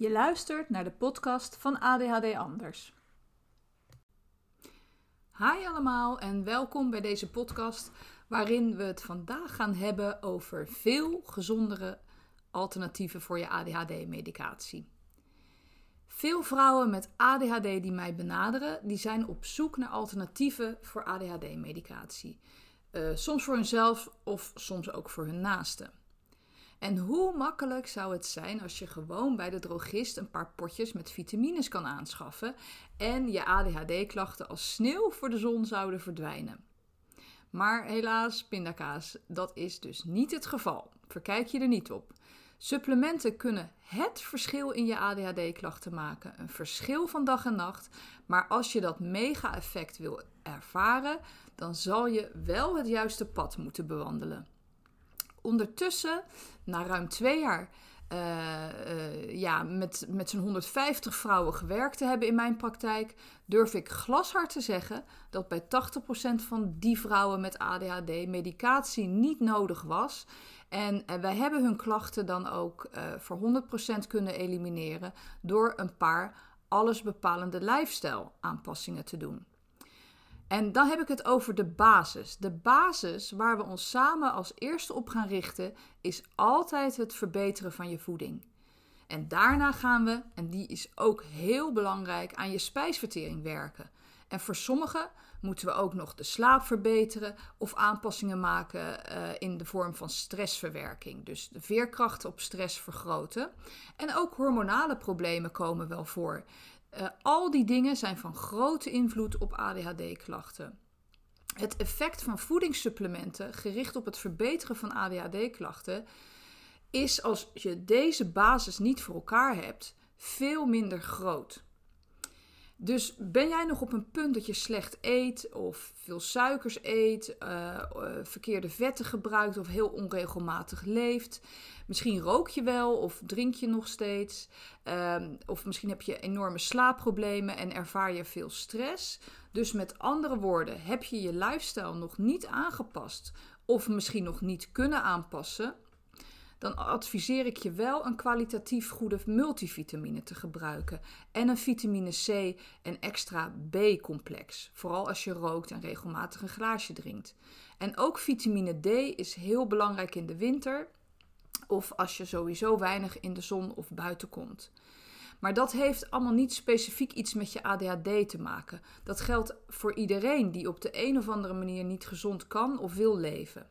Je luistert naar de podcast van ADHD Anders. Hi allemaal en welkom bij deze podcast waarin we het vandaag gaan hebben over veel gezondere alternatieven voor je ADHD-medicatie. Veel vrouwen met ADHD die mij benaderen, die zijn op zoek naar alternatieven voor ADHD-medicatie. Uh, soms voor hunzelf of soms ook voor hun naasten. En hoe makkelijk zou het zijn als je gewoon bij de drogist een paar potjes met vitamines kan aanschaffen en je ADHD-klachten als sneeuw voor de zon zouden verdwijnen? Maar helaas, pindakaas, dat is dus niet het geval. Verkijk je er niet op. Supplementen kunnen het verschil in je ADHD-klachten maken. Een verschil van dag en nacht. Maar als je dat mega-effect wil ervaren, dan zal je wel het juiste pad moeten bewandelen. Ondertussen, na ruim twee jaar uh, uh, ja, met, met zo'n 150 vrouwen gewerkt te hebben in mijn praktijk, durf ik glashard te zeggen dat bij 80% van die vrouwen met ADHD medicatie niet nodig was. En uh, wij hebben hun klachten dan ook voor 100% kunnen elimineren door een paar allesbepalende lifestyle aanpassingen te doen. En dan heb ik het over de basis. De basis waar we ons samen als eerste op gaan richten is altijd het verbeteren van je voeding. En daarna gaan we, en die is ook heel belangrijk, aan je spijsvertering werken. En voor sommigen moeten we ook nog de slaap verbeteren of aanpassingen maken uh, in de vorm van stressverwerking. Dus de veerkracht op stress vergroten. En ook hormonale problemen komen wel voor. Uh, al die dingen zijn van grote invloed op ADHD-klachten. Het effect van voedingssupplementen gericht op het verbeteren van ADHD-klachten is als je deze basis niet voor elkaar hebt, veel minder groot. Dus ben jij nog op een punt dat je slecht eet of veel suikers eet, uh, uh, verkeerde vetten gebruikt of heel onregelmatig leeft? Misschien rook je wel of drink je nog steeds. Um, of misschien heb je enorme slaapproblemen en ervaar je veel stress. Dus met andere woorden, heb je je lifestyle nog niet aangepast of misschien nog niet kunnen aanpassen? Dan adviseer ik je wel een kwalitatief goede multivitamine te gebruiken en een vitamine C en extra B-complex, vooral als je rookt en regelmatig een glaasje drinkt. En ook vitamine D is heel belangrijk in de winter of als je sowieso weinig in de zon of buiten komt. Maar dat heeft allemaal niet specifiek iets met je ADHD te maken. Dat geldt voor iedereen die op de een of andere manier niet gezond kan of wil leven.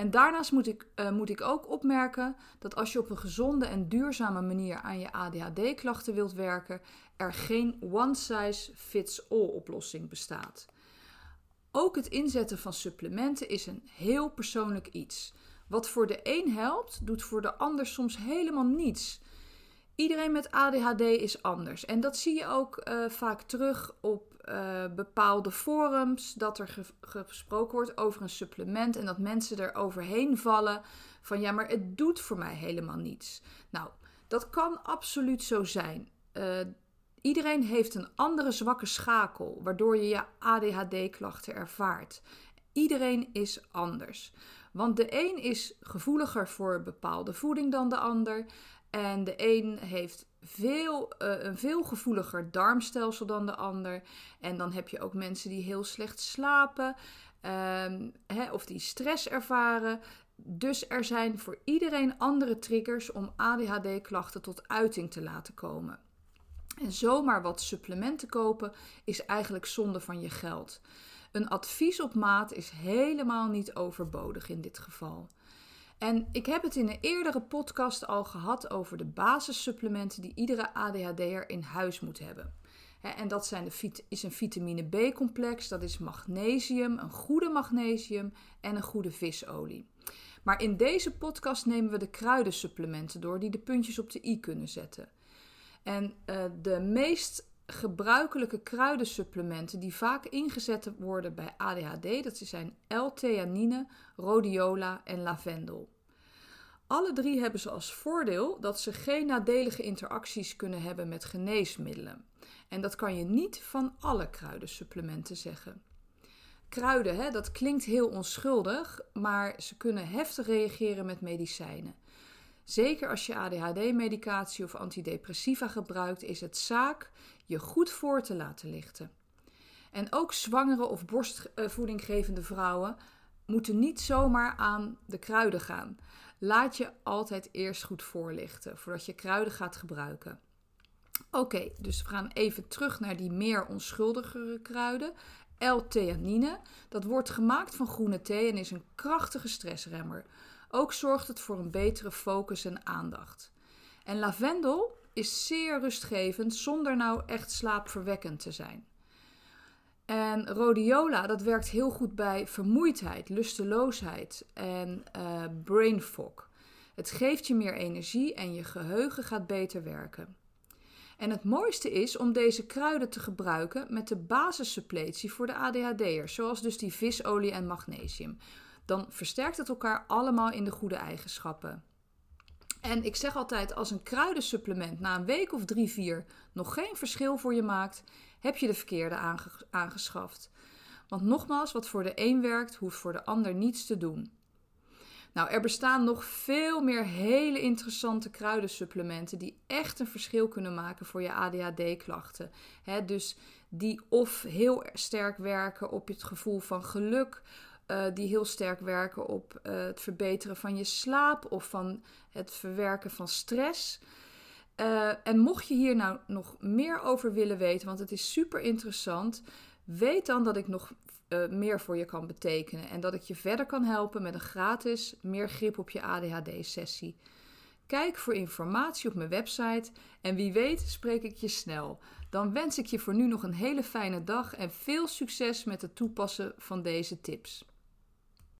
En daarnaast moet ik, uh, moet ik ook opmerken dat als je op een gezonde en duurzame manier aan je ADHD-klachten wilt werken, er geen one-size-fits-all oplossing bestaat. Ook het inzetten van supplementen is een heel persoonlijk iets. Wat voor de een helpt, doet voor de ander soms helemaal niets. Iedereen met ADHD is anders. En dat zie je ook uh, vaak terug op uh, bepaalde forums. Dat er ge gesproken wordt over een supplement. En dat mensen er overheen vallen. Van ja, maar het doet voor mij helemaal niets. Nou, dat kan absoluut zo zijn. Uh, iedereen heeft een andere zwakke schakel. Waardoor je je ADHD-klachten ervaart. Iedereen is anders. Want de een is gevoeliger voor bepaalde voeding dan de ander. En de een heeft veel, uh, een veel gevoeliger darmstelsel dan de ander. En dan heb je ook mensen die heel slecht slapen um, hè, of die stress ervaren. Dus er zijn voor iedereen andere triggers om ADHD-klachten tot uiting te laten komen. En zomaar wat supplementen kopen is eigenlijk zonde van je geld. Een advies op maat is helemaal niet overbodig in dit geval. En ik heb het in een eerdere podcast al gehad over de basissupplementen die iedere ADHD'er in huis moet hebben. En dat zijn de, is een vitamine B-complex, dat is magnesium, een goede magnesium en een goede visolie. Maar in deze podcast nemen we de kruidensupplementen door die de puntjes op de i kunnen zetten. En uh, de meest gebruikelijke kruidensupplementen die vaak ingezet worden bij ADHD, dat zijn L-theanine, rhodiola en lavendel. Alle drie hebben ze als voordeel dat ze geen nadelige interacties kunnen hebben met geneesmiddelen. En dat kan je niet van alle kruidensupplementen zeggen. Kruiden, hè, dat klinkt heel onschuldig, maar ze kunnen heftig reageren met medicijnen. Zeker als je ADHD-medicatie of antidepressiva gebruikt, is het zaak je goed voor te laten lichten. En ook zwangere of borstvoedinggevende vrouwen moeten niet zomaar aan de kruiden gaan. Laat je altijd eerst goed voorlichten voordat je kruiden gaat gebruiken. Oké, dus we gaan even terug naar die meer onschuldigere kruiden. L-theanine, dat wordt gemaakt van groene thee en is een krachtige stressremmer. Ook zorgt het voor een betere focus en aandacht. En lavendel is zeer rustgevend zonder nou echt slaapverwekkend te zijn. En rhodiola, dat werkt heel goed bij vermoeidheid, lusteloosheid en uh, brain fog. Het geeft je meer energie en je geheugen gaat beter werken. En het mooiste is om deze kruiden te gebruiken met de basissuppletie voor de ADHD'ers, zoals dus die visolie en magnesium. Dan versterkt het elkaar allemaal in de goede eigenschappen. En ik zeg altijd, als een kruidensupplement na een week of drie, vier nog geen verschil voor je maakt, heb je de verkeerde aangeschaft. Want nogmaals, wat voor de een werkt, hoeft voor de ander niets te doen. Nou, er bestaan nog veel meer hele interessante kruidensupplementen die echt een verschil kunnen maken voor je ADHD-klachten. dus die of heel sterk werken op het gevoel van geluk, uh, die heel sterk werken op uh, het verbeteren van je slaap of van het verwerken van stress. Uh, en mocht je hier nou nog meer over willen weten, want het is super interessant, weet dan dat ik nog meer voor je kan betekenen en dat ik je verder kan helpen met een gratis meer grip op je ADHD-sessie. Kijk voor informatie op mijn website en wie weet spreek ik je snel. Dan wens ik je voor nu nog een hele fijne dag en veel succes met het toepassen van deze tips.